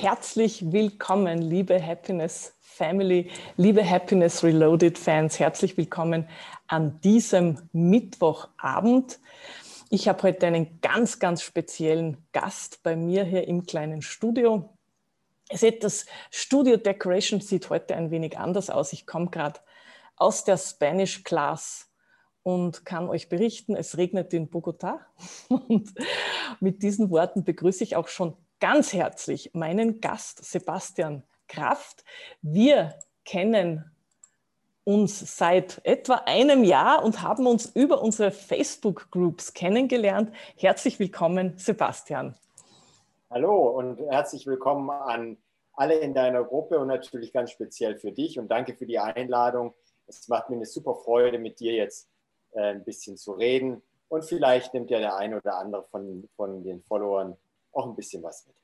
Herzlich willkommen, liebe Happiness Family, liebe Happiness Reloaded Fans. Herzlich willkommen an diesem Mittwochabend. Ich habe heute einen ganz, ganz speziellen Gast bei mir hier im kleinen Studio. Ihr seht, das Studio Decoration sieht heute ein wenig anders aus. Ich komme gerade aus der Spanish Class und kann euch berichten, es regnet in Bogota. Und mit diesen Worten begrüße ich auch schon ganz herzlich meinen Gast Sebastian Kraft. Wir kennen uns seit etwa einem Jahr und haben uns über unsere Facebook-Groups kennengelernt. Herzlich willkommen, Sebastian. Hallo und herzlich willkommen an alle in deiner Gruppe und natürlich ganz speziell für dich und danke für die Einladung. Es macht mir eine super Freude, mit dir jetzt äh, ein bisschen zu reden. Und vielleicht nimmt ja der eine oder andere von, von den Followern auch ein bisschen was mit.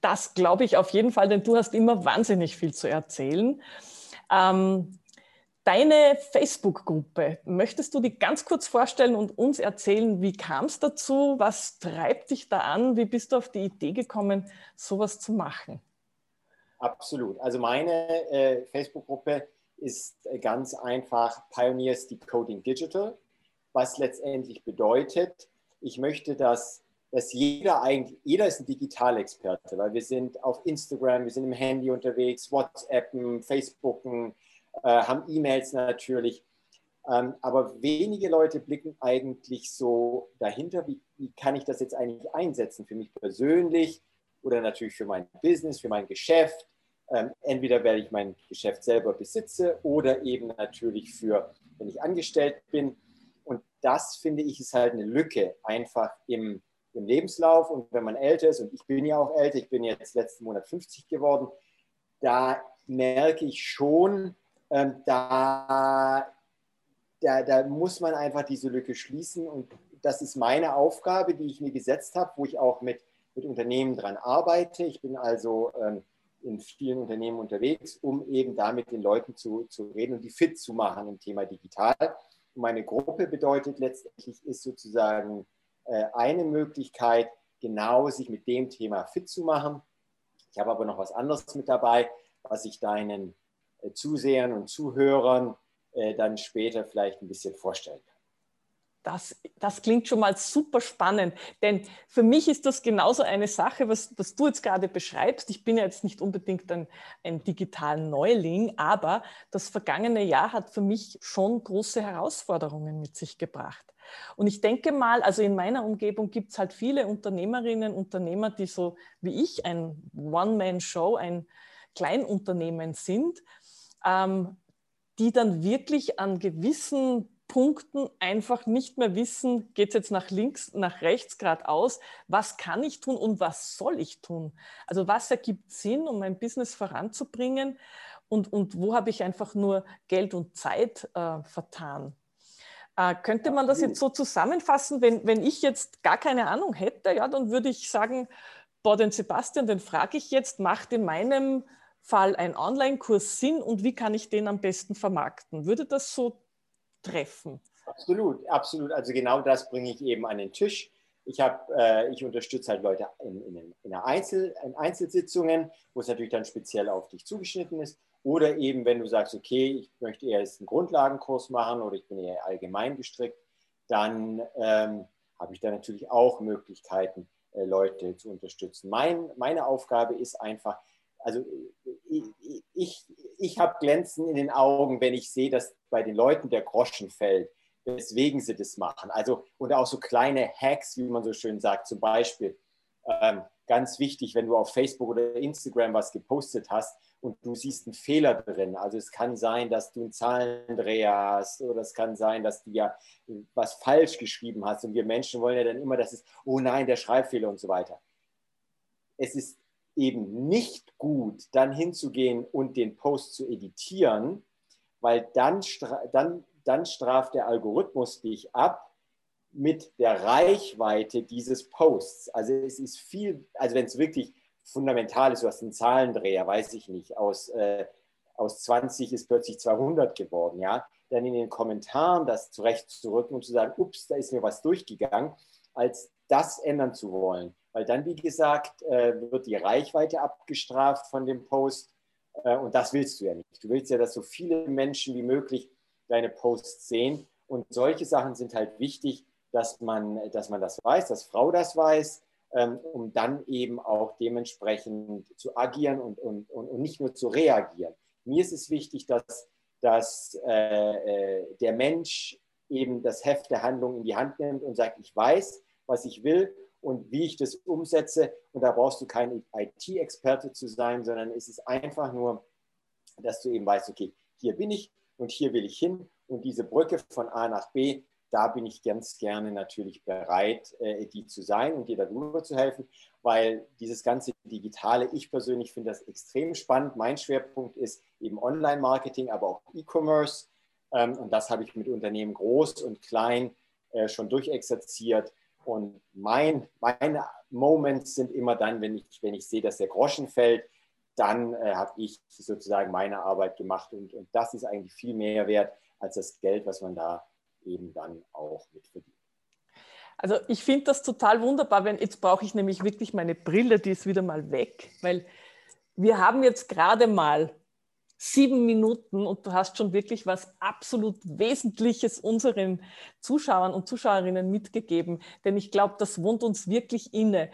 Das glaube ich auf jeden Fall, denn du hast immer wahnsinnig viel zu erzählen. Ähm, deine Facebook-Gruppe, möchtest du die ganz kurz vorstellen und uns erzählen, wie kam es dazu? Was treibt dich da an? Wie bist du auf die Idee gekommen, sowas zu machen? Absolut. Also meine äh, Facebook-Gruppe ist äh, ganz einfach Pioneers Decoding Digital, was letztendlich bedeutet, ich möchte, dass, dass jeder eigentlich, jeder ist ein Digitalexperte, weil wir sind auf Instagram, wir sind im Handy unterwegs, WhatsAppen, Facebooken, äh, haben E-Mails natürlich. Ähm, aber wenige Leute blicken eigentlich so dahinter, wie, wie kann ich das jetzt eigentlich einsetzen für mich persönlich oder natürlich für mein Business, für mein Geschäft ähm, entweder weil ich mein Geschäft selber besitze oder eben natürlich für, wenn ich angestellt bin. Und das finde ich ist halt eine Lücke einfach im, im Lebenslauf. Und wenn man älter ist, und ich bin ja auch älter, ich bin jetzt letzten Monat 50 geworden, da merke ich schon, ähm, da, da, da muss man einfach diese Lücke schließen. Und das ist meine Aufgabe, die ich mir gesetzt habe, wo ich auch mit, mit Unternehmen dran arbeite. Ich bin also ähm, in vielen Unternehmen unterwegs, um eben da mit den Leuten zu, zu reden und die fit zu machen im Thema digital. Und meine Gruppe bedeutet letztendlich, ist sozusagen eine Möglichkeit, genau sich mit dem Thema fit zu machen. Ich habe aber noch was anderes mit dabei, was ich deinen äh, Zusehern und Zuhörern äh, dann später vielleicht ein bisschen vorstellen kann. Das, das klingt schon mal super spannend, denn für mich ist das genauso eine Sache, was, was du jetzt gerade beschreibst. Ich bin ja jetzt nicht unbedingt ein, ein digitalen Neuling, aber das vergangene Jahr hat für mich schon große Herausforderungen mit sich gebracht. Und ich denke mal, also in meiner Umgebung gibt es halt viele Unternehmerinnen, Unternehmer, die so wie ich ein One-Man-Show, ein Kleinunternehmen sind, ähm, die dann wirklich an gewissen Punkten einfach nicht mehr wissen, geht es jetzt nach links, nach rechts geradeaus, was kann ich tun und was soll ich tun? Also was ergibt Sinn, um mein Business voranzubringen und, und wo habe ich einfach nur Geld und Zeit äh, vertan? Äh, könnte man das jetzt so zusammenfassen, wenn, wenn ich jetzt gar keine Ahnung hätte, ja, dann würde ich sagen, boah, den Sebastian, den frage ich jetzt, macht in meinem Fall ein Online-Kurs Sinn und wie kann ich den am besten vermarkten? Würde das so treffen. Absolut, absolut. Also genau das bringe ich eben an den Tisch. Ich, hab, äh, ich unterstütze halt Leute in, in, in, Einzel, in Einzelsitzungen, wo es natürlich dann speziell auf dich zugeschnitten ist. Oder eben, wenn du sagst, okay, ich möchte eher jetzt einen Grundlagenkurs machen oder ich bin eher allgemein gestrickt, dann ähm, habe ich da natürlich auch Möglichkeiten, äh, Leute zu unterstützen. Mein, meine Aufgabe ist einfach, also ich, ich, ich habe Glänzen in den Augen, wenn ich sehe, dass bei den Leuten der Groschen fällt, weswegen sie das machen. Also, und auch so kleine Hacks, wie man so schön sagt, zum Beispiel. Ähm, ganz wichtig, wenn du auf Facebook oder Instagram was gepostet hast und du siehst einen Fehler drin. Also es kann sein, dass du einen Zahlendreher hast oder es kann sein, dass du ja was falsch geschrieben hast. Und wir Menschen wollen ja dann immer, dass es, oh nein, der Schreibfehler und so weiter. Es ist eben nicht gut, dann hinzugehen und den Post zu editieren, weil dann, dann, dann straft der Algorithmus dich ab mit der Reichweite dieses Posts. Also es ist viel, also wenn es wirklich fundamental ist, du hast einen Zahlendreher, weiß ich nicht, aus, äh, aus 20 ist plötzlich 200 geworden, ja, dann in den Kommentaren das zurechtzurücken und zu sagen, ups, da ist mir was durchgegangen, als das ändern zu wollen. Weil dann, wie gesagt, äh, wird die Reichweite abgestraft von dem Post äh, und das willst du ja nicht. Du willst ja, dass so viele Menschen wie möglich deine Posts sehen. Und solche Sachen sind halt wichtig, dass man, dass man das weiß, dass Frau das weiß, um dann eben auch dementsprechend zu agieren und, und, und, und nicht nur zu reagieren. Mir ist es wichtig, dass, dass äh, äh der Mensch eben das Heft der Handlung in die Hand nimmt und sagt, ich weiß, was ich will und wie ich das umsetze. Und da brauchst du kein IT-Experte zu sein, sondern es ist einfach nur, dass du eben weißt, okay, hier bin ich und hier will ich hin. Und diese Brücke von A nach B, da bin ich ganz gerne natürlich bereit, äh, die zu sein und dir darüber zu helfen, weil dieses ganze Digitale, ich persönlich finde das extrem spannend. Mein Schwerpunkt ist eben Online-Marketing, aber auch E-Commerce. Ähm, und das habe ich mit Unternehmen groß und klein äh, schon durchexerziert. Und mein, meine Moments sind immer dann, wenn ich, wenn ich sehe, dass der Groschen fällt, dann äh, habe ich sozusagen meine Arbeit gemacht. Und, und das ist eigentlich viel mehr wert als das Geld, was man da eben dann auch mitverdient. Also ich finde das total wunderbar, wenn jetzt brauche ich nämlich wirklich meine Brille, die ist wieder mal weg, weil wir haben jetzt gerade mal sieben Minuten und du hast schon wirklich was absolut Wesentliches unseren Zuschauern und Zuschauerinnen mitgegeben. Denn ich glaube, das wohnt uns wirklich inne.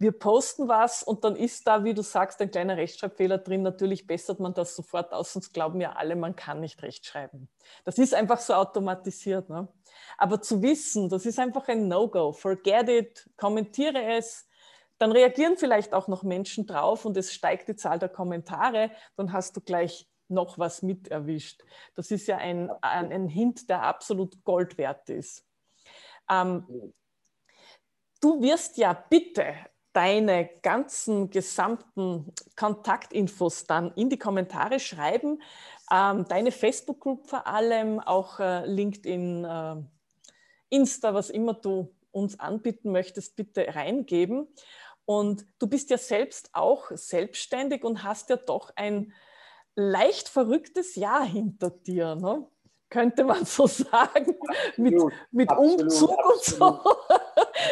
Wir posten was und dann ist da, wie du sagst, ein kleiner Rechtschreibfehler drin. Natürlich bessert man das sofort aus, sonst glauben ja alle, man kann nicht rechtschreiben. Das ist einfach so automatisiert. Ne? Aber zu wissen, das ist einfach ein No-Go. Forget it, kommentiere es, dann reagieren vielleicht auch noch Menschen drauf und es steigt die Zahl der Kommentare, dann hast du gleich noch was mit erwischt. Das ist ja ein, ein, ein Hint, der absolut Gold wert ist. Ähm, du wirst ja bitte deine ganzen gesamten Kontaktinfos dann in die Kommentare schreiben. Ähm, deine Facebook-Group vor allem, auch äh, LinkedIn, äh, Insta, was immer du uns anbieten möchtest, bitte reingeben. Und du bist ja selbst auch selbstständig und hast ja doch ein leicht verrücktes Jahr hinter dir, ne? könnte man so sagen, mit, mit absolut, Umzug absolut. und so.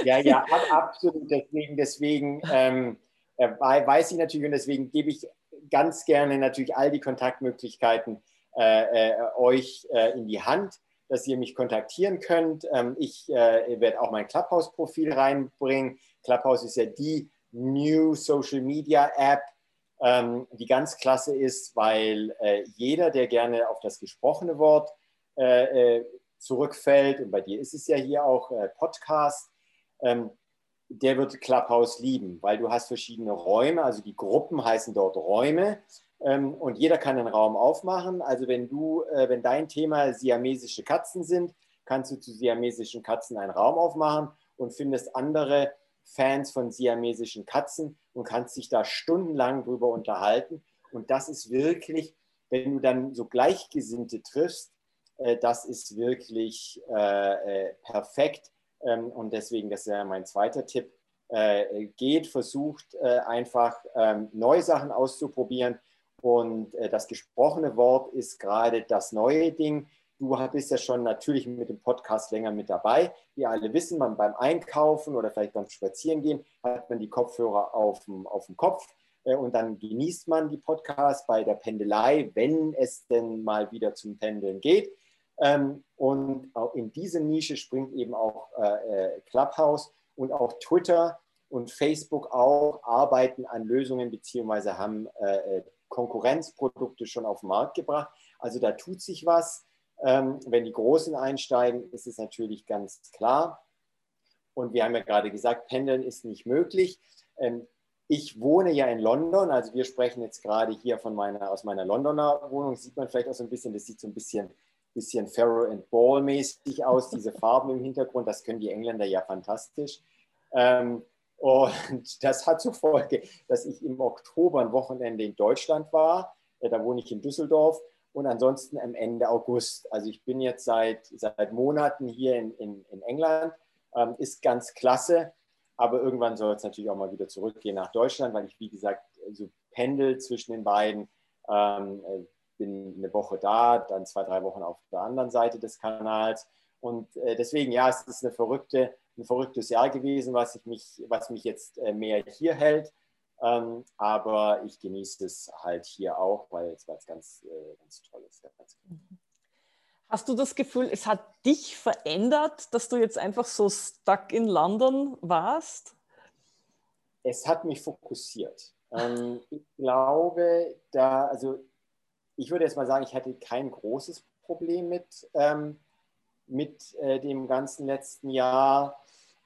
Ja, ja, absolut. Deswegen, deswegen ähm, äh, weiß ich natürlich und deswegen gebe ich ganz gerne natürlich all die Kontaktmöglichkeiten äh, äh, euch äh, in die Hand, dass ihr mich kontaktieren könnt. Ähm, ich äh, werde auch mein Clubhouse-Profil reinbringen. Clubhouse ist ja die New Social Media App, ähm, die ganz klasse ist, weil äh, jeder, der gerne auf das gesprochene Wort zurückfällt, und bei dir ist es ja hier auch Podcast, ähm, der wird Clubhouse lieben, weil du hast verschiedene Räume, also die Gruppen heißen dort Räume ähm, und jeder kann einen Raum aufmachen. Also wenn du, äh, wenn dein Thema siamesische Katzen sind, kannst du zu siamesischen Katzen einen Raum aufmachen und findest andere Fans von siamesischen Katzen und kannst dich da stundenlang drüber unterhalten. Und das ist wirklich, wenn du dann so Gleichgesinnte triffst, äh, das ist wirklich äh, äh, perfekt. Ähm, und deswegen, das ist ja mein zweiter Tipp, äh, geht, versucht äh, einfach ähm, neue Sachen auszuprobieren. Und äh, das gesprochene Wort ist gerade das neue Ding. Du bist ja schon natürlich mit dem Podcast länger mit dabei. Wir alle wissen, man beim Einkaufen oder vielleicht beim Spazierengehen hat man die Kopfhörer auf dem, auf dem Kopf äh, und dann genießt man die Podcasts bei der Pendelei, wenn es denn mal wieder zum Pendeln geht. Ähm, und auch in diese Nische springt eben auch äh, äh, Clubhouse und auch Twitter und Facebook auch arbeiten an Lösungen beziehungsweise haben Konkurrenzprodukte schon auf den Markt gebracht. Also da tut sich was. Ähm, wenn die Großen einsteigen, ist es natürlich ganz klar. Und wir haben ja gerade gesagt, Pendeln ist nicht möglich. Ähm, ich wohne ja in London, also wir sprechen jetzt gerade hier von meiner, aus meiner Londoner Wohnung, sieht man vielleicht auch so ein bisschen, das sieht so ein bisschen, bisschen Farrow and Ball mäßig aus, diese Farben im Hintergrund, das können die Engländer ja fantastisch. Ähm, und das hat zur Folge, dass ich im Oktober ein Wochenende in Deutschland war, äh, da wohne ich in Düsseldorf und ansonsten am Ende August. Also ich bin jetzt seit, seit Monaten hier in, in, in England, ähm, ist ganz klasse, aber irgendwann soll es natürlich auch mal wieder zurückgehen nach Deutschland, weil ich, wie gesagt, so pendel zwischen den beiden. Ähm, äh, bin eine Woche da, dann zwei, drei Wochen auf der anderen Seite des Kanals. Und äh, deswegen, ja, es ist eine verrückte ein verrücktes Jahr gewesen, was, ich mich, was mich jetzt äh, mehr hier hält. Ähm, aber ich genieße es halt hier auch, weil es ganz, äh, ganz toll ist. Ganz mhm. Hast du das Gefühl, es hat dich verändert, dass du jetzt einfach so stuck in London warst? Es hat mich fokussiert. Ähm, ich glaube, da, also ich würde jetzt mal sagen, ich hatte kein großes Problem mit, ähm, mit äh, dem ganzen letzten Jahr.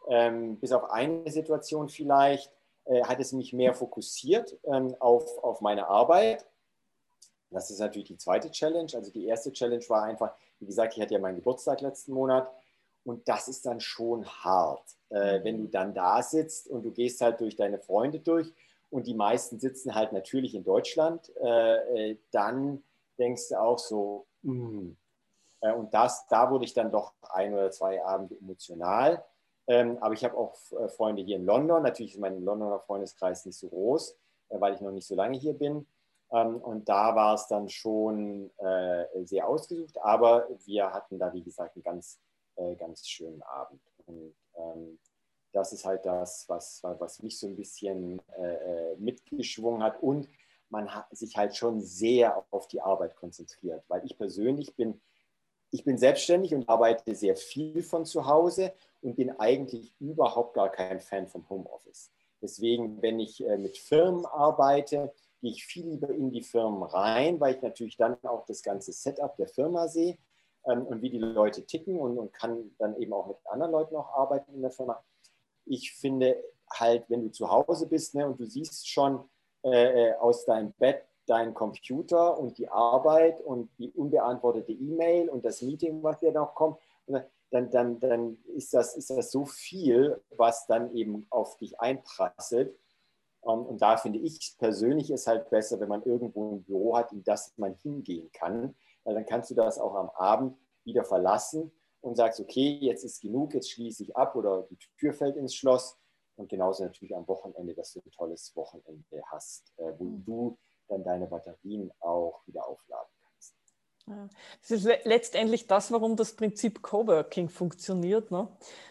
Ähm, bis auf eine Situation vielleicht äh, hat es mich mehr fokussiert ähm, auf, auf meine Arbeit. Das ist natürlich die zweite Challenge. Also die erste Challenge war einfach, wie gesagt, ich hatte ja meinen Geburtstag letzten Monat und das ist dann schon hart, äh, wenn du dann da sitzt und du gehst halt durch deine Freunde durch und die meisten sitzen halt natürlich in Deutschland, äh, äh dann denkst du auch so, mm. äh, und das, da wurde ich dann doch ein oder zwei Abende emotional. Ähm, aber ich habe auch äh, Freunde hier in London. Natürlich ist mein Londoner Freundeskreis nicht so groß, äh, weil ich noch nicht so lange hier bin. Ähm, und da war es dann schon äh, sehr ausgesucht. Aber wir hatten da, wie gesagt, einen ganz, ganz schönen Abend. Und ähm, das ist halt das, was, was mich so ein bisschen äh, äh, mitgeschwungen hat. Und man hat sich halt schon sehr auf die Arbeit konzentriert, weil ich persönlich bin ich bin selbstständig und arbeite sehr viel von zu Hause und bin eigentlich überhaupt gar kein Fan vom Homeoffice. Deswegen, wenn ich äh, mit Firmen arbeite, gehe ich viel lieber in die Firmen rein, weil ich natürlich dann auch das ganze Setup der Firma sehe ähm, und wie die Leute ticken und, und kann dann eben auch mit anderen Leuten auch arbeiten in der Firma. Ich finde halt, wenn du zu Hause bist ne, und du siehst schon äh, äh aus deinem Bett, dein Computer und die Arbeit und die unbeantwortete E-Mail und das Meeting, was dir noch kommt, dann, dann, dann ist, das, ist das so viel, was dann eben auf dich einprasselt. Ähm, und da finde ich persönlich es halt besser, wenn man irgendwo ein Büro hat, in das man hingehen kann, weil dann kannst du das auch am Abend wieder verlassen und sagst, okay, jetzt ist genug, jetzt schließe ich ab oder die Tür fällt ins Schloss. Und genauso natürlich am Wochenende, dass du ein tolles Wochenende hast, äh, wo mhm. du dann deine Batterien auch wieder aufladen kannst. Das ist letztendlich das, warum das Prinzip Coworking funktioniert, ne?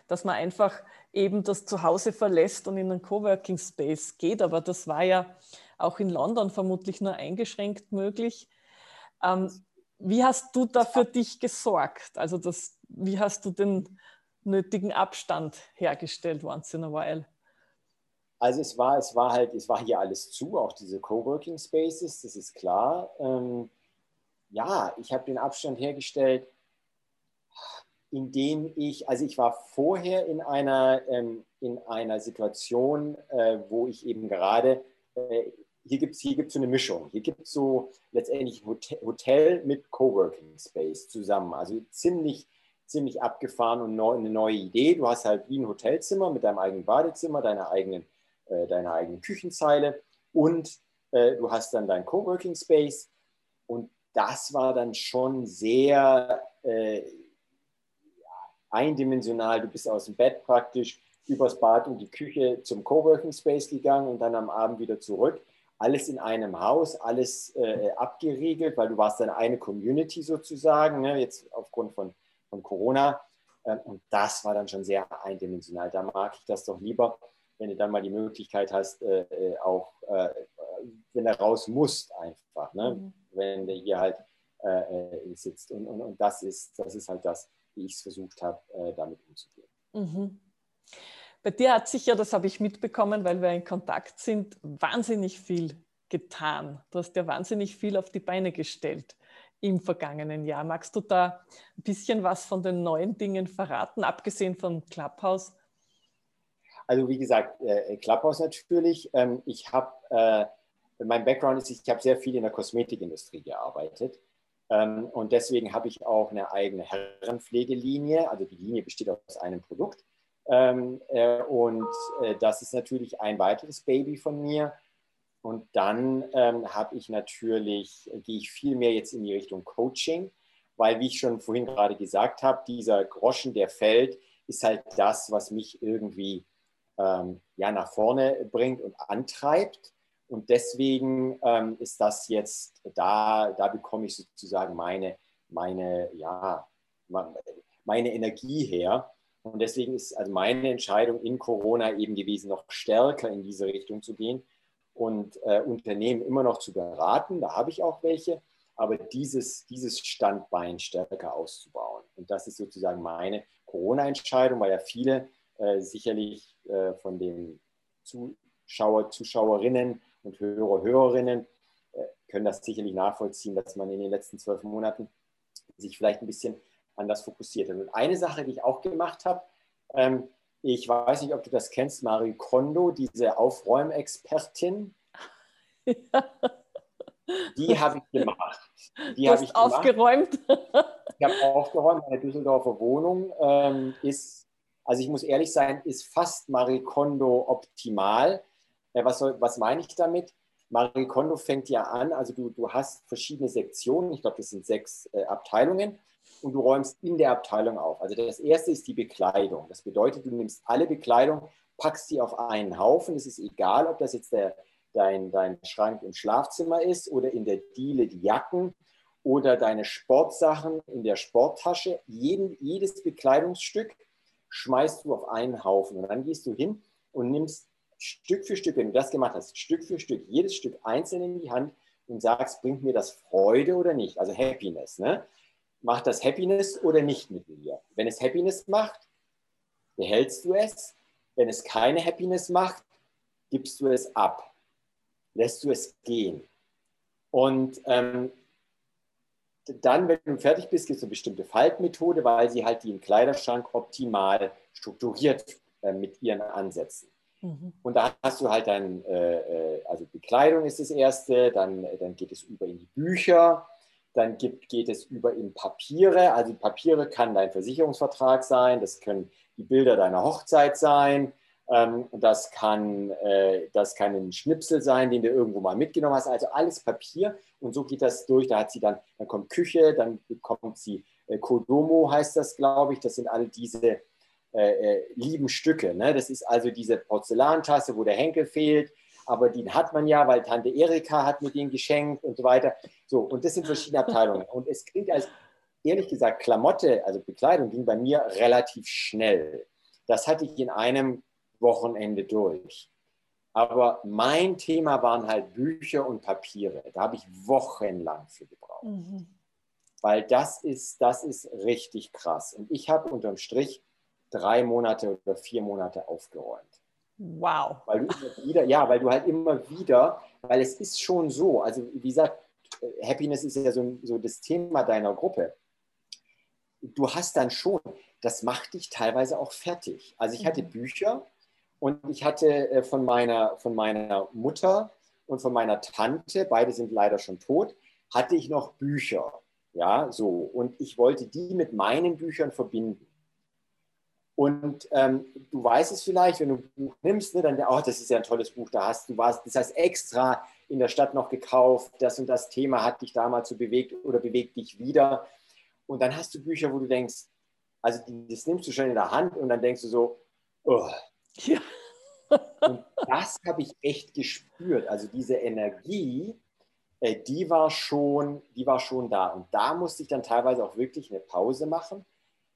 dass man einfach eben das Zuhause verlässt und in einen Coworking Space geht. Aber das war ja auch in London vermutlich nur eingeschränkt möglich. Ähm, wie hast du da für dich gesorgt? Also das, wie hast du den nötigen Abstand hergestellt once in a while? Also es war, es war halt, es war hier alles zu, auch diese Coworking Spaces, das ist klar. Ähm, ja, ich habe den Abstand hergestellt, indem ich, also ich war vorher in einer, ähm, in einer Situation, äh, wo ich eben gerade, äh, hier gibt es hier gibt's so eine Mischung. Hier gibt es so letztendlich Hotel, mit Coworking Space zusammen. Also ziemlich, ziemlich abgefahren und neu, eine neue Idee. Du hast halt wie ein Hotelzimmer mit deinem eigenen Badezimmer, deiner eigenen äh, deine eigene Küchenzeile und äh, du hast dann dein Coworking Space und das war dann schon sehr äh, eindimensional. Du bist aus dem Bett praktisch übers Bad und die Küche zum Coworking Space gegangen und dann am Abend wieder zurück. Alles in einem Haus, alles äh, abgeriegelt, weil du warst deine eine Community sozusagen, ne, jetzt aufgrund von, von Corona. Ähm, und das war dann schon sehr eindimensional. Da mag ich das doch lieber, wenn du dann mal die Möglichkeit hast, äh, äh, auch, äh, wenn er raus musst, einfach, ne? Mhm. wenn der hier halt äh, äh, sitzt. Und, und, und das, ist, das ist halt das, wie ich es versucht habe, damit umzugehen. Mhm. Bei dir hat sich ja, das habe ich mitbekommen, weil wir in Kontakt sind, wahnsinnig viel getan. Du hast ja wahnsinnig viel auf die Beine gestellt im vergangenen Jahr. Magst du da ein bisschen was von den neuen Dingen verraten, abgesehen von Clubhouse? Also wie gesagt, äh, Clubhouse natürlich. Ähm, ich habe, äh, mein Background ist, ich habe sehr viel in der Kosmetikindustrie gearbeitet. Ähm, und deswegen habe ich auch eine eigene Herrenpflegelinie. Also die Linie besteht aus einem Produkt. Ähm, äh, und äh, das ist natürlich ein weiteres Baby von mir. Und dann ähm, habe ich natürlich, gehe ich viel mehr jetzt in die Richtung Coaching, weil, wie ich schon vorhin gerade gesagt habe, dieser Groschen, der fällt, ist halt das, was mich irgendwie ähm, ja, nach vorne bringt und antreibt. Und deswegen ähm, ist das jetzt, da, da bekomme ich sozusagen meine, meine, ja, meine Energie her. Und deswegen ist also meine Entscheidung in Corona eben gewesen, noch stärker in diese Richtung zu gehen und äh, Unternehmen immer noch zu beraten. Da habe ich auch welche, aber dieses, dieses Standbein stärker auszubauen. Und das ist sozusagen meine Corona-Entscheidung, weil ja viele äh, sicherlich äh, von den Zuschauer, Zuschauerinnen und Hörer, Hörerinnen äh, können das sicherlich nachvollziehen, dass man in den letzten zwölf Monaten sich vielleicht ein bisschen anders fokussiert. Und eine Sache, die ich auch gemacht habe, ähm, ich weiß nicht, ob du das kennst, Marie Kondo, diese Aufräumexpertin. Ja. Die habe ich gemacht. Die hast ich aufgeräumt. Ich habe aufgeräumt. Meine Düsseldorfer Wohnung ähm, ist, also ich muss ehrlich sein, ist fast Marie Kondo optimal. Äh, was, soll, was meine ich damit? Marie Kondo fängt ja an, also du, du hast verschiedene Sektionen, ich glaube, das sind sechs äh, Abteilungen und du räumst in der Abteilung auf. Also das erste ist die Bekleidung. Das bedeutet, du nimmst alle Bekleidung, packst sie auf einen Haufen. Es ist egal, ob das jetzt der, dein, dein Schrank im Schlafzimmer ist oder in der Diele die Jacken oder deine Sportsachen in der Sporttasche. Jeden, jedes Bekleidungsstück schmeißt du auf einen Haufen. Und dann gehst du hin und nimmst Stück für Stück, wenn du das gemacht hast, Stück für Stück, jedes Stück einzeln in die Hand und sagst, bringt mir das Freude oder nicht? Also Happiness. Ne? Macht das Happiness oder nicht mit dir? Wenn es Happiness macht, behältst du es. Wenn es keine Happiness macht, gibst du es ab. Lässt du es gehen. Und ähm, dann, wenn du fertig bist, gibt es eine bestimmte Faltmethode, weil sie halt den Kleiderschrank optimal strukturiert äh, mit ihren Ansätzen. Mhm. Und da hast du halt dann, äh, äh also Bekleidung ist das erste, dann, dann geht es über in die Bücher, dann gibt, geht es über in Papiere. Also Papiere kann dein Versicherungsvertrag sein, das können die Bilder deiner Hochzeit sein, ähm, das, kann, äh, das kann ein Schnipsel sein, den du irgendwo mal mitgenommen hast. Also alles Papier und so geht das durch. Da hat sie dann, dann kommt Küche, dann bekommt sie äh, Kodomo heißt das, glaube ich. Das sind alle diese äh, äh, lieben Stücke. Ne? Das ist also diese Porzellantasse, wo der Henkel fehlt aber den hat man ja, weil Tante Erika hat mir den geschenkt und so weiter. So, und das sind verschiedene Abteilungen. Und es klingt als, ehrlich gesagt, Klamotte, also Bekleidung, ging bei mir relativ schnell. Das hatte ich in einem Wochenende durch. Aber mein Thema waren halt Bücher und Papiere. Da habe ich wochenlang für gebraucht. Mhm. Weil das ist, das ist richtig krass. Und ich habe unterm Strich drei Monate oder vier Monate aufgeräumt. Wow. Weil du immer wieder, ja, weil du halt immer wieder, weil es ist schon so, also wie gesagt, Happiness ist ja so, so das Thema deiner Gruppe. Du hast dann schon, das macht dich teilweise auch fertig. Also ich hatte mhm. Bücher und ich hatte äh, von meiner, von meiner Mutter und von meiner Tante, beide sind leider schon tot, hatte ich noch Bücher. Ja, so. Und ich wollte die mit meinen Büchern verbinden. Und ähm, du weißt es vielleicht, wenn du ein Buch nimmst, ne, dann, oh, das ist ja ein tolles Buch, da hast du was, das heißt extra in der Stadt noch gekauft, das und das Thema hat dich damals so bewegt oder bewegt dich wieder. Und dann hast du Bücher, wo du denkst, also das nimmst du schon in der Hand und dann denkst du so, oh. Ja. und das habe ich echt gespürt. Also diese Energie, äh, die war schon, die war schon da. Und da musste ich dann teilweise auch wirklich eine Pause machen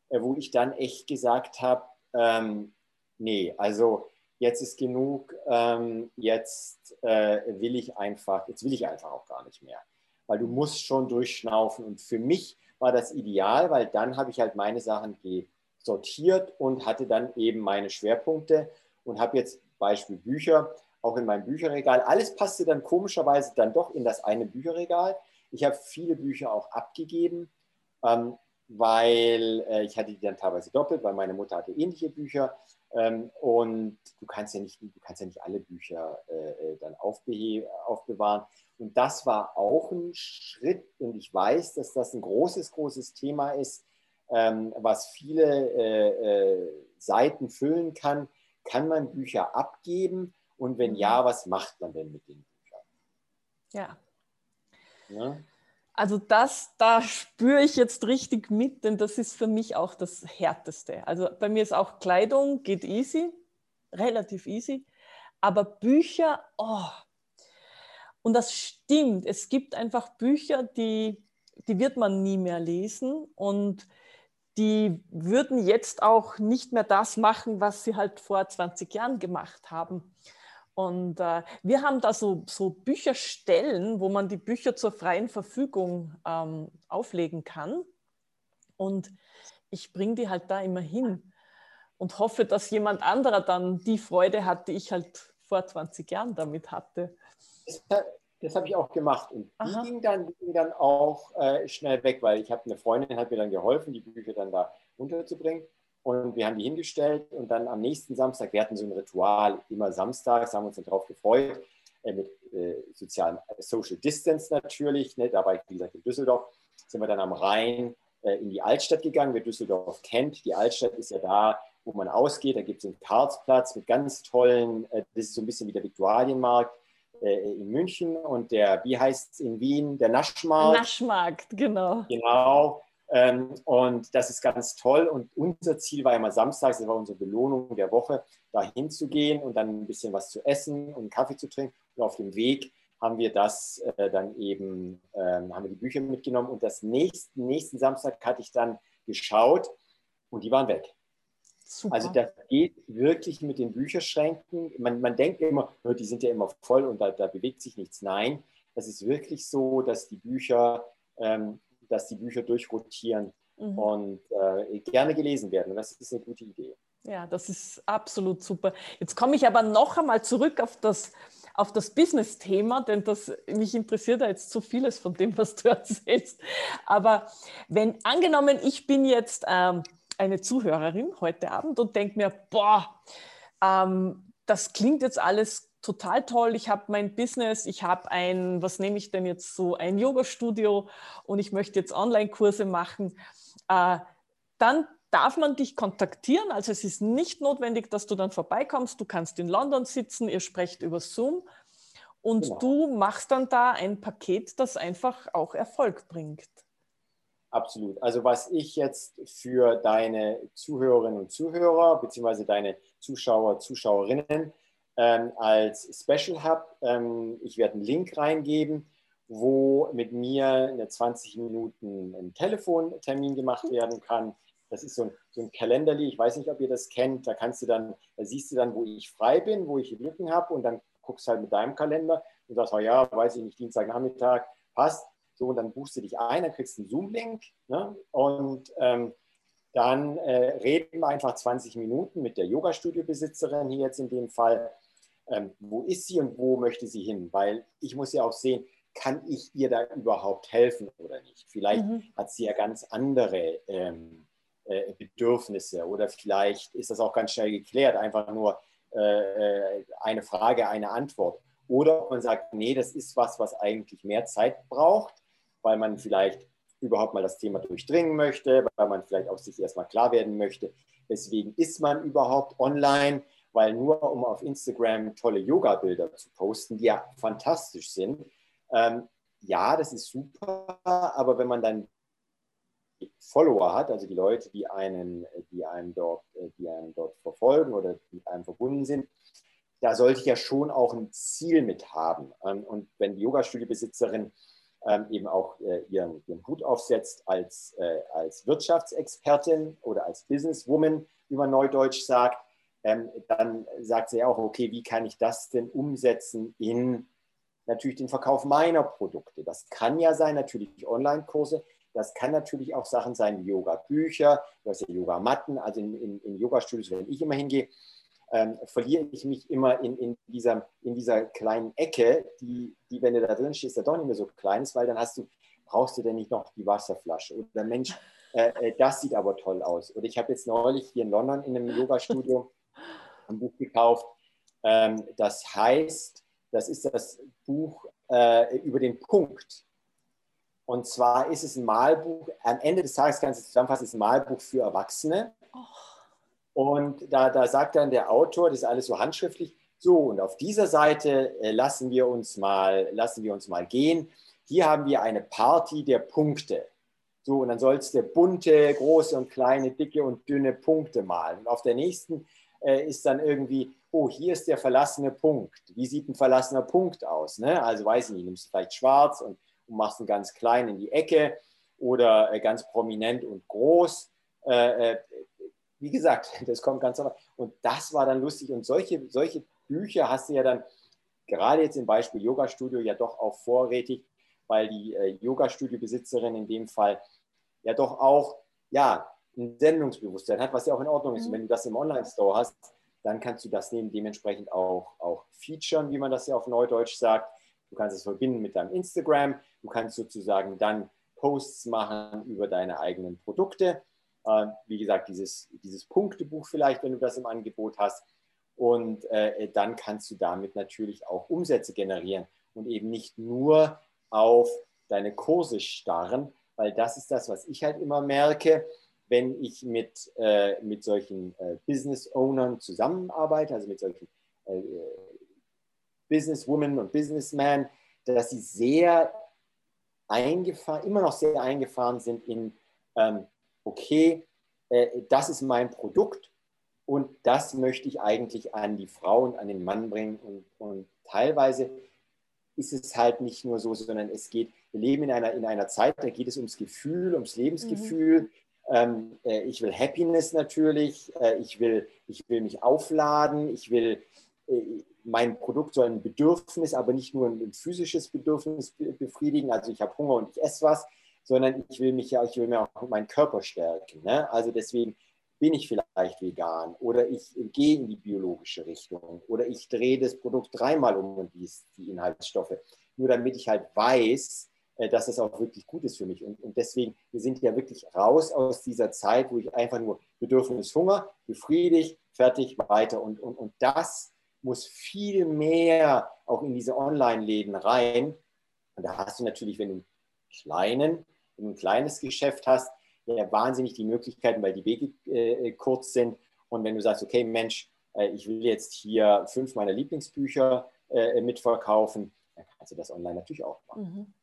wo ich dann echt gesagt habe, ähm, nee, also jetzt ist genug, ähm, jetzt äh, will ich einfach, jetzt will ich einfach auch gar nicht mehr, weil du musst schon durchschnaufen und für mich war das ideal, weil dann habe ich halt meine Sachen sortiert und hatte dann eben meine Schwerpunkte und habe jetzt Beispiel Bücher auch in meinem Bücherregal. Alles passte dann komischerweise dann doch in das eine Bücherregal. Ich habe viele Bücher auch abgegeben. Ähm, weil äh, ich hatte die dann teilweise doppelt, weil meine Mutter hatte ähnliche Bücher. Ähm, und du kannst ja nicht, du kannst ja nicht alle Bücher äh, äh dann aufbewahren. Und das war auch ein Schritt. Und ich weiß, dass das ein großes, großes Thema ist, ähm, was viele äh, äh Seiten füllen kann. Kann man Bücher abgeben? Und wenn ja, mhm. was macht man denn mit den Büchern? Ja. ja? Also das, da spüre ich jetzt richtig mit, denn das ist für mich auch das Härteste. Also bei mir ist auch Kleidung, geht easy, relativ easy, aber Bücher, oh. Und das stimmt, es gibt einfach Bücher, die, die wird man nie mehr lesen und die würden jetzt auch nicht mehr das machen, was sie halt vor 20 Jahren gemacht haben. Und äh, wir haben da so, so Bücherstellen, wo man die Bücher zur freien Verfügung ähm, auflegen kann. Und ich bringe die halt da immer hin und hoffe, dass jemand anderer dann die Freude hat, die ich halt vor 20 Jahren damit hatte. Das, habe ich auch gemacht. Und die ging dann, ging dann auch äh, schnell weg, weil ich habe eine Freundin, hat mir dann geholfen, die Bücher dann da unterzubringen. Und wir haben die hingestellt und dann am nächsten Samstag, wir hatten so ein Ritual, immer samstags, haben uns dann darauf gefreut, äh, mit äh, sozialen äh, Social Distance natürlich. Ne, da war ich, wie gesagt, in Düsseldorf, sind wir dann am Rhein äh, in die Altstadt gegangen. Wer Düsseldorf kennt, die Altstadt ist ja da, wo man ausgeht. Da gibt es einen Karlsplatz mit ganz tollen, äh, das ist so ein bisschen wie der Viktualienmarkt äh, in München und der, wie heißt es in Wien, der Naschmarkt. Naschmarkt, genau. Genau. Ähm, und das ist ganz toll. Und unser Ziel war immer samstags, das war unsere Belohnung der Woche, da hinzugehen und dann ein bisschen was zu essen und Kaffee zu trinken. Und auf dem Weg haben wir das äh, dann eben, ähm, haben wir die Bücher mitgenommen. Und das nächsten, nächsten Samstag hatte ich dann geschaut und die waren weg. Super. Also das geht wirklich mit den Bücherschränken. Man, man denkt immer, die sind ja immer voll und da, da bewegt sich nichts. Nein, es ist wirklich so, dass die Bücher ähm, dass die Bücher durchrotieren mhm. und äh, gerne gelesen werden. Und das ist eine gute Idee. Ja, das ist absolut super. Jetzt komme ich aber noch einmal zurück auf das, auf das Business-Thema, denn das, mich interessiert da jetzt zu vieles von dem, was du erzählst. Aber wenn angenommen, ich bin jetzt ähm, eine Zuhörerin heute Abend und denke mir, boah, ähm, das klingt jetzt alles total toll, ich habe mein Business, ich habe ein, was nehme ich denn jetzt so, ein Yoga-Studio und ich möchte jetzt Online-Kurse machen, äh, dann darf man dich kontaktieren. Also es ist nicht notwendig, dass du dann vorbeikommst. Du kannst in London sitzen, ihr sprecht über Zoom und genau. du machst dann da ein Paket, das einfach auch Erfolg bringt. Absolut. Also was ich jetzt für deine Zuhörerinnen und Zuhörer beziehungsweise deine Zuschauer, Zuschauerinnen ähm, als Special Hub. Ähm, ich werde einen Link reingeben, wo mit mir eine 20 Minuten ein Telefontermin gemacht werden kann. Das ist so ein, so ein Kalenderli, ich weiß nicht, ob ihr das kennt. Da kannst du dann, da siehst du dann, wo ich frei bin, wo ich Lücken habe und dann guckst halt mit deinem Kalender und sagst, oh ja, weiß ich nicht, Dienstagnachmittag, passt. So, und dann buchst du dich ein, dann kriegst du einen Zoom-Link ne? und ähm, dann äh, reden wir einfach 20 Minuten mit der Yoga-Studio-Besitzerin hier jetzt in dem Fall ähm, wo ist sie und wo möchte sie hin? Weil ich muss ja auch sehen, kann ich ihr da überhaupt helfen oder nicht? Vielleicht mhm. hat sie ja ganz andere ähm, äh, Bedürfnisse oder vielleicht ist das auch ganz schnell geklärt, einfach nur äh, äh eine Frage, eine Antwort. Oder man sagt, nee, das ist was, was eigentlich mehr Zeit braucht, weil man vielleicht überhaupt mal das Thema durchdringen möchte, weil man vielleicht auch sich erstmal klar werden möchte, weswegen ist man überhaupt online, weil nur um auf Instagram tolle Yoga-Bilder zu posten, die ja fantastisch sind, ähm, ja, das ist super, aber wenn man dann Follower hat, also die Leute, die einen, die einen dort, die einen dort verfolgen oder mit einem verbunden sind, da sollte ich ja schon auch ein Ziel mit haben. Ähm, und wenn die Yoga-Studio-Besitzerin ähm, eben auch äh, ihren, ihren Hut aufsetzt als, äh, als Wirtschaftsexpertin oder als Businesswoman, wie man neudeutsch sagt, ähm, dann sagt sie auch, okay, wie kann ich das denn umsetzen in natürlich den Verkauf meiner Produkte? Das kann ja sein, natürlich Online-Kurse, das kann natürlich auch Sachen sein wie Yoga-Bücher, ja Yoga-Matten, also in, in, in Yoga-Studios, wenn ich immer hingehe, ähm, verliere ich mich immer in, in, dieser, in dieser kleinen Ecke, die, die, wenn du da drin stehst, ja doch nicht mehr so klein ist, weil dann hast du, brauchst du denn nicht noch die Wasserflasche? Oder Mensch, äh, äh das sieht aber toll aus. Oder ich habe jetzt neulich hier in London in einem Yoga-Studio ein Buch gekauft. Ähm, das heißt, das ist das Buch äh, über den Punkt. Und zwar ist es ein Malbuch, am Ende des Tages kannst du zusammenfassen, es ist ein Malbuch für Erwachsene. Und da, da sagt dann der Autor, das ist alles so handschriftlich, so und auf dieser Seite äh, lassen, wir uns mal, lassen wir uns mal gehen. Hier haben wir eine Party der Punkte. So, und dann sollst du bunte, große und kleine, dicke und dünne Punkte malen. Und auf der nächsten ist dann irgendwie, oh, hier ist der verlassene Punkt. Wie sieht ein verlassener Punkt aus? Ne? Also weiß ich nicht, nimmst du vielleicht schwarz und, und machst ihn ganz klein in die Ecke oder äh, ganz prominent und groß. Äh, äh, wie gesagt, das kommt ganz anders. Und das war dann lustig. Und solche, solche Bücher hast du ja dann gerade jetzt im Beispiel Yoga-Studio ja doch auch vorrätig, weil die äh, Yoga-Studio-Besitzerin in dem Fall ja doch auch ja, ein Sendungsbewusstsein hat, was ja auch in Ordnung ist. Und mhm. wenn du das im Online-Store hast, dann kannst du das neben dementsprechend auch, auch featuren, wie man das ja auf Neudeutsch sagt. Du kannst es verbinden mit deinem Instagram. Du kannst sozusagen dann Posts machen über deine eigenen Produkte. Äh, wie gesagt, dieses, dieses Punktebuch vielleicht, wenn du das im Angebot hast. Und äh, dann kannst du damit natürlich auch Umsätze generieren und eben nicht nur auf deine Kurse starren, weil das ist das, was ich halt immer merke, wenn ich mit, äh, mit solchen äh, Business-Ownern zusammenarbeite, also mit solchen äh, Businesswomen und Businessmen, dass sie sehr eingefahren, immer noch sehr eingefahren sind in, ähm, okay, äh, das ist mein Produkt und das möchte ich eigentlich an die Frau und an den Mann bringen. Und, und teilweise ist es halt nicht nur so, sondern es geht, wir leben in einer, in einer Zeit, da geht es ums Gefühl, ums Lebensgefühl. Mhm. Ähm, äh, ich will Happiness natürlich, äh, ich, will, ich will mich aufladen, ich will, äh, mein Produkt soll ein Bedürfnis, aber nicht nur ein, ein physisches Bedürfnis befriedigen, also ich habe Hunger und ich esse was, sondern ich will mich ja, ich will mir auch meinen Körper stärken. Ne? Also deswegen bin ich vielleicht vegan oder ich gehe in die biologische Richtung oder ich drehe das Produkt dreimal um und die, die Inhaltsstoffe, nur damit ich halt weiß, dass es auch wirklich gut ist für mich. Und, und deswegen, wir sind ja wirklich raus aus dieser Zeit, wo ich einfach nur Bedürfnis Hunger, befriedigt, fertig, weiter. Und, und, und das muss viel mehr auch in diese Online-Läden rein. Und da hast du natürlich, wenn du einen kleinen, ein kleines Geschäft hast, ja wahnsinnig die Möglichkeiten, weil die Wege äh, kurz sind. Und wenn du sagst, okay, Mensch, äh, ich will jetzt hier fünf meiner Lieblingsbücher äh, mitverkaufen, dann kannst du das online natürlich auch machen. Mhm.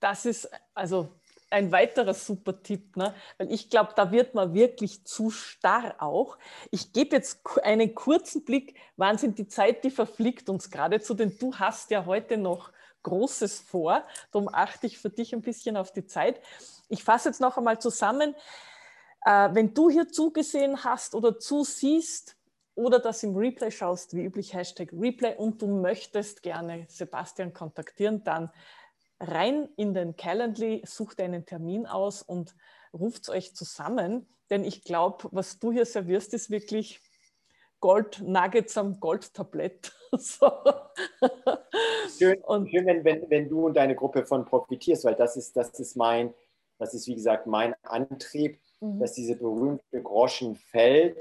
Das ist also ein weiterer super Tipp, ne? weil ich glaube, da wird man wirklich zu starr auch. Ich gebe jetzt einen kurzen Blick, Wahnsinn, die Zeit, die verfliegt uns geradezu, denn du hast ja heute noch Großes vor. Darum achte ich für dich ein bisschen auf die Zeit. Ich fasse jetzt noch einmal zusammen. Äh, wenn du hier zugesehen hast oder zusiehst oder das im Replay schaust, wie üblich Hashtag Replay und du möchtest gerne Sebastian kontaktieren, dann rein in den Calendly, sucht einen Termin aus und ruft euch zusammen. Denn ich glaube, was du hier servierst, ist wirklich Gold Nuggets am Goldtablett. so. Schön, und, schön wenn, wenn, wenn du und deine Gruppe von profitierst, weil das ist, das ist mein, das ist wie gesagt mein Antrieb, mhm. dass diese berühmte Groschen fällt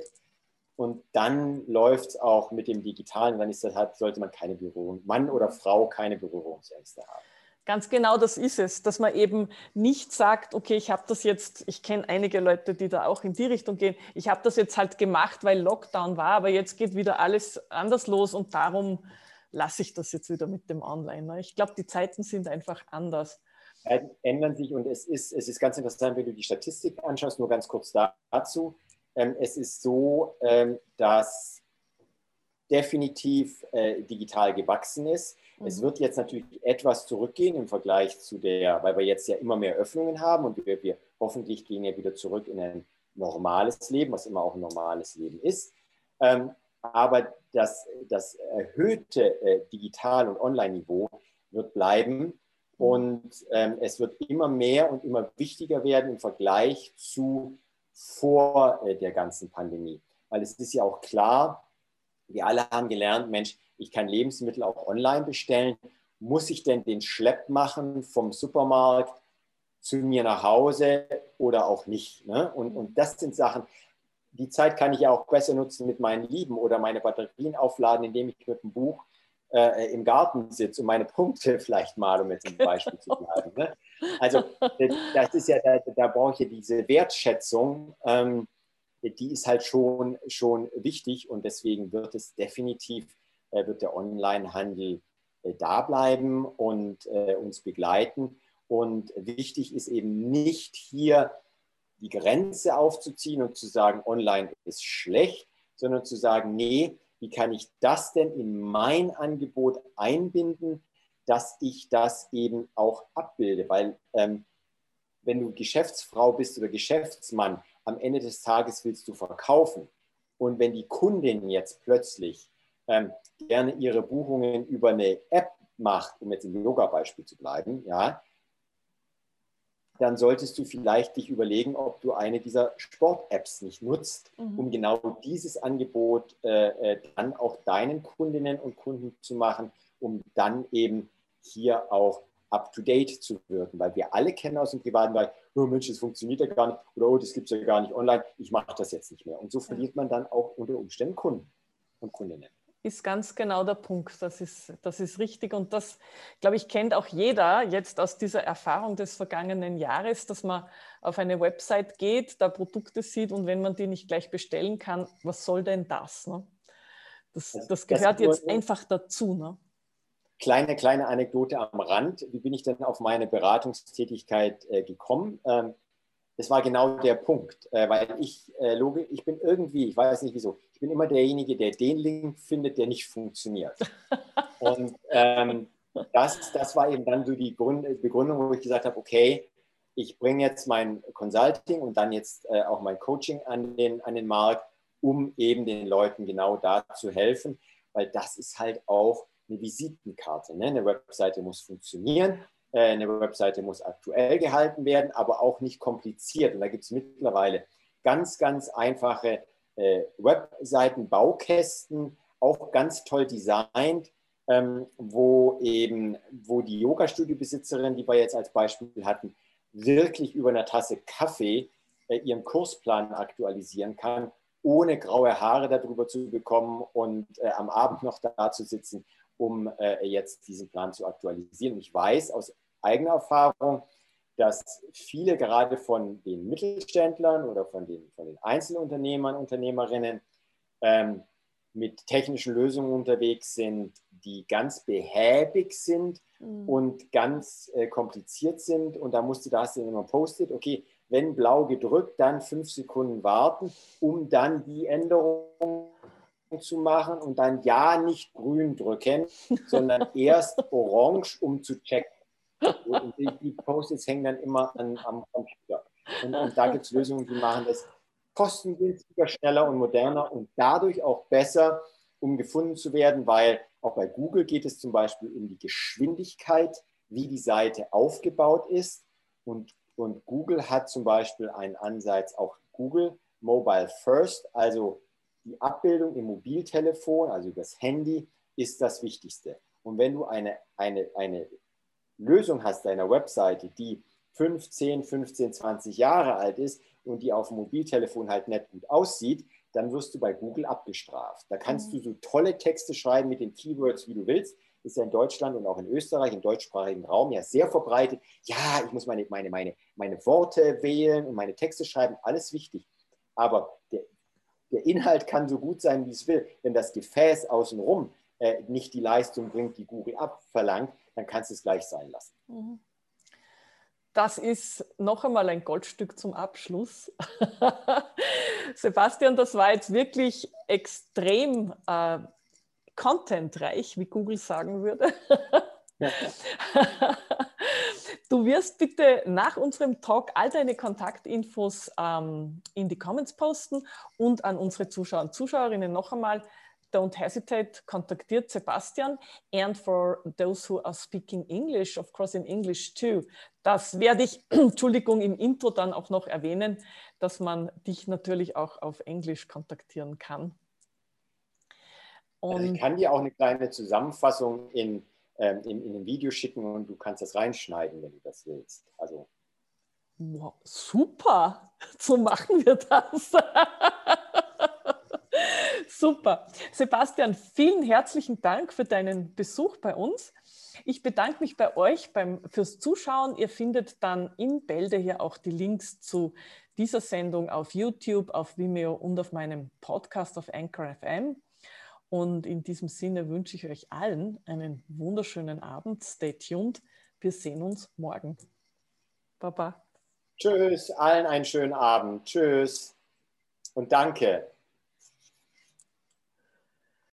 und dann läuft es auch mit dem Digitalen, dann ist das halt, sollte man keine Berührung, Mann oder Frau keine Berührungsängste haben. Ganz genau das ist es, dass man eben nicht sagt, okay, ich habe das jetzt, ich kenne einige Leute, die da auch in die Richtung gehen, ich habe das jetzt halt gemacht, weil Lockdown war, aber jetzt geht wieder alles anders los und darum lasse ich das jetzt wieder mit dem Online. Ne? Ich glaube, die Zeiten sind einfach anders. Ändern sich und es ist, es ist ganz interessant, wenn du die Statistik anschaust, nur ganz kurz dazu. Ähm, es ist so, ähm, dass definitiv äh, digital gewachsen ist. Es wird jetzt natürlich etwas zurückgehen im Vergleich zu der, weil wir jetzt ja immer mehr Öffnungen haben und wir, wir hoffentlich gehen ja wieder zurück in ein normales Leben, was immer auch ein normales Leben ist. Ähm, aber das, das erhöhte äh, Digital- und Online-Niveau wird bleiben und ähm, es wird immer mehr und immer wichtiger werden im Vergleich zu vor äh, der ganzen Pandemie. Weil es ist ja auch klar, wir alle haben gelernt, Mensch, ich kann Lebensmittel auch online bestellen. Muss ich denn den Schlepp machen vom Supermarkt zu mir nach Hause oder auch nicht? Ne? Und, und das sind Sachen, die Zeit kann ich ja auch besser nutzen mit meinen Lieben oder meine Batterien aufladen, indem ich mit dem Buch äh, im Garten sitze und meine Punkte vielleicht mal, um jetzt ein Beispiel zu bleiben. Ne? Also das ist ja, da, da brauche ich ja diese Wertschätzung. Ähm, die ist halt schon, schon wichtig und deswegen wird es definitiv, äh, wird der Onlinehandel äh, da bleiben und äh, uns begleiten. Und wichtig ist eben nicht hier die Grenze aufzuziehen und zu sagen, online ist schlecht, sondern zu sagen, nee, wie kann ich das denn in mein Angebot einbinden, dass ich das eben auch abbilde? Weil ähm, wenn du Geschäftsfrau bist oder Geschäftsmann am Ende des Tages willst du verkaufen. Und wenn die Kundin jetzt plötzlich ähm, gerne ihre Buchungen über eine App macht, um jetzt im Yoga-Beispiel zu bleiben, ja, dann solltest du vielleicht dich überlegen, ob du eine dieser Sport-Apps nicht nutzt, mhm. um genau dieses Angebot äh, äh, dann auch deinen Kundinnen und Kunden zu machen, um dann eben hier auch up-to-date zu wirken. Weil wir alle kennen aus dem privaten Bereich, oh Mensch, das funktioniert ja gar nicht oder oh, das gibt es ja gar nicht online, ich mache das jetzt nicht mehr. Und so verliert man dann auch unter Umständen Kunden und Kundinnen ist ganz genau der Punkt. Das ist, das ist richtig. Und das, glaube ich, kennt auch jeder jetzt aus dieser Erfahrung des vergangenen Jahres, dass man auf eine Website geht, da Produkte sieht und wenn man die nicht gleich bestellen kann, was soll denn das? Ne? Das, das, gehört das jetzt einfach dazu. Ne? Kleine, kleine Anekdote am Rand. Wie bin ich denn auf meine Beratungstätigkeit äh, gekommen? Ähm, das war genau der Punkt, äh, weil ich, äh, ich bin irgendwie, ich weiß nicht wieso, ich bin immer derjenige, der den Link findet, der nicht funktioniert. Und ähm, das, das war eben dann so die Grund, Begründung, wo ich gesagt habe, okay, ich bringe jetzt mein Consulting und dann jetzt äh, auch mein Coaching an den, an den Markt, um eben den Leuten genau da zu helfen, weil das ist halt auch eine Visitenkarte. Ne? Eine Webseite muss funktionieren äh, eine Webseite muss aktuell gehalten werden, aber auch nicht kompliziert. Und da gibt es mittlerweile ganz, ganz einfache äh, Webseiten-Baukästen, auch ganz toll designt, ähm, wo eben, wo die Yoga-Studio-Besitzerin, die wir jetzt als Beispiel hatten, wirklich über eine Tasse Kaffee äh, ihren Kursplan aktualisieren kann, ohne graue Haare darüber zu bekommen und äh, am Abend noch da zu sitzen, um äh, jetzt diesen Plan zu aktualisieren. Und ich weiß aus eigene Erfahrung, dass viele gerade von den Mittelständlern oder von den, von den Einzelunternehmern, Unternehmerinnen ähm, mit technischen Lösungen unterwegs sind, die ganz behäbig sind mhm. und ganz äh, kompliziert sind. Und da musst du, da hast du immer postet, okay, wenn blau gedrückt, dann fünf Sekunden warten, um dann die Änderung zu machen und dann ja nicht grün drücken, sondern erst orange, um zu checken. Und die, Post-its hängen dann immer an, am Computer. Und, und da gibt es Lösungen, die machen das kostengünstiger, schneller und moderner und dadurch auch besser, um gefunden zu werden, weil auch bei Google geht es zum Beispiel um die Geschwindigkeit, wie die Seite aufgebaut ist. Und, und Google hat zum Beispiel einen Ansatz, auch Google Mobile First, also die Abbildung im Mobiltelefon, also das Handy, ist das Wichtigste. Und wenn du eine, eine, eine Lösung hast deiner Webseite, die 15, 15, 20 Jahre alt ist und die auf dem Mobiltelefon halt nicht gut aussieht, dann wirst du bei Google abgestraft. Da kannst mhm. du so tolle Texte schreiben mit den Keywords, wie du willst. Ist ja in Deutschland und auch in Österreich, im deutschsprachigen Raum ja sehr verbreitet. Ja, ich muss meine, meine, meine, meine Worte wählen und meine Texte schreiben, alles wichtig. Aber der, Inhalt kann so gut sein, wie es will. Wenn das Gefäß außenrum äh, nicht die Leistung bringt, die Google abverlangt, dann kannst du es gleich sein lassen. Mhm. Das ist noch einmal ein Goldstück zum Abschluss. Sebastian, das war jetzt wirklich extrem äh, contentreich, wie Google sagen würde. du wirst bitte nach unserem Talk all deine Kontaktinfos ähm, in die Comments posten und an unsere Zuschauer und Zuschauerinnen noch einmal don't hesitate, kontaktiert Sebastian. And for those who are speaking English, of course in English too. Das werde ich, Entschuldigung, im Intro dann auch noch erwähnen, dass man dich natürlich auch auf Englisch kontaktieren kann. Und ich kann dir auch eine kleine Zusammenfassung in, ähm, in, in ein Video schicken und du kannst das reinschneiden, wenn du das willst. Also. Wow, super, so machen wir das. Super. Sebastian, vielen herzlichen Dank für deinen Besuch bei uns. Ich bedanke mich bei euch beim, fürs Zuschauen. Ihr findet dann in Bälde hier auch die Links zu dieser Sendung auf YouTube, auf Vimeo und auf meinem Podcast auf Anchor FM. Und in diesem Sinne wünsche ich euch allen einen wunderschönen Abend. Stay tuned. Wir sehen uns morgen. Baba. Tschüss, allen einen schönen Abend. Tschüss und danke.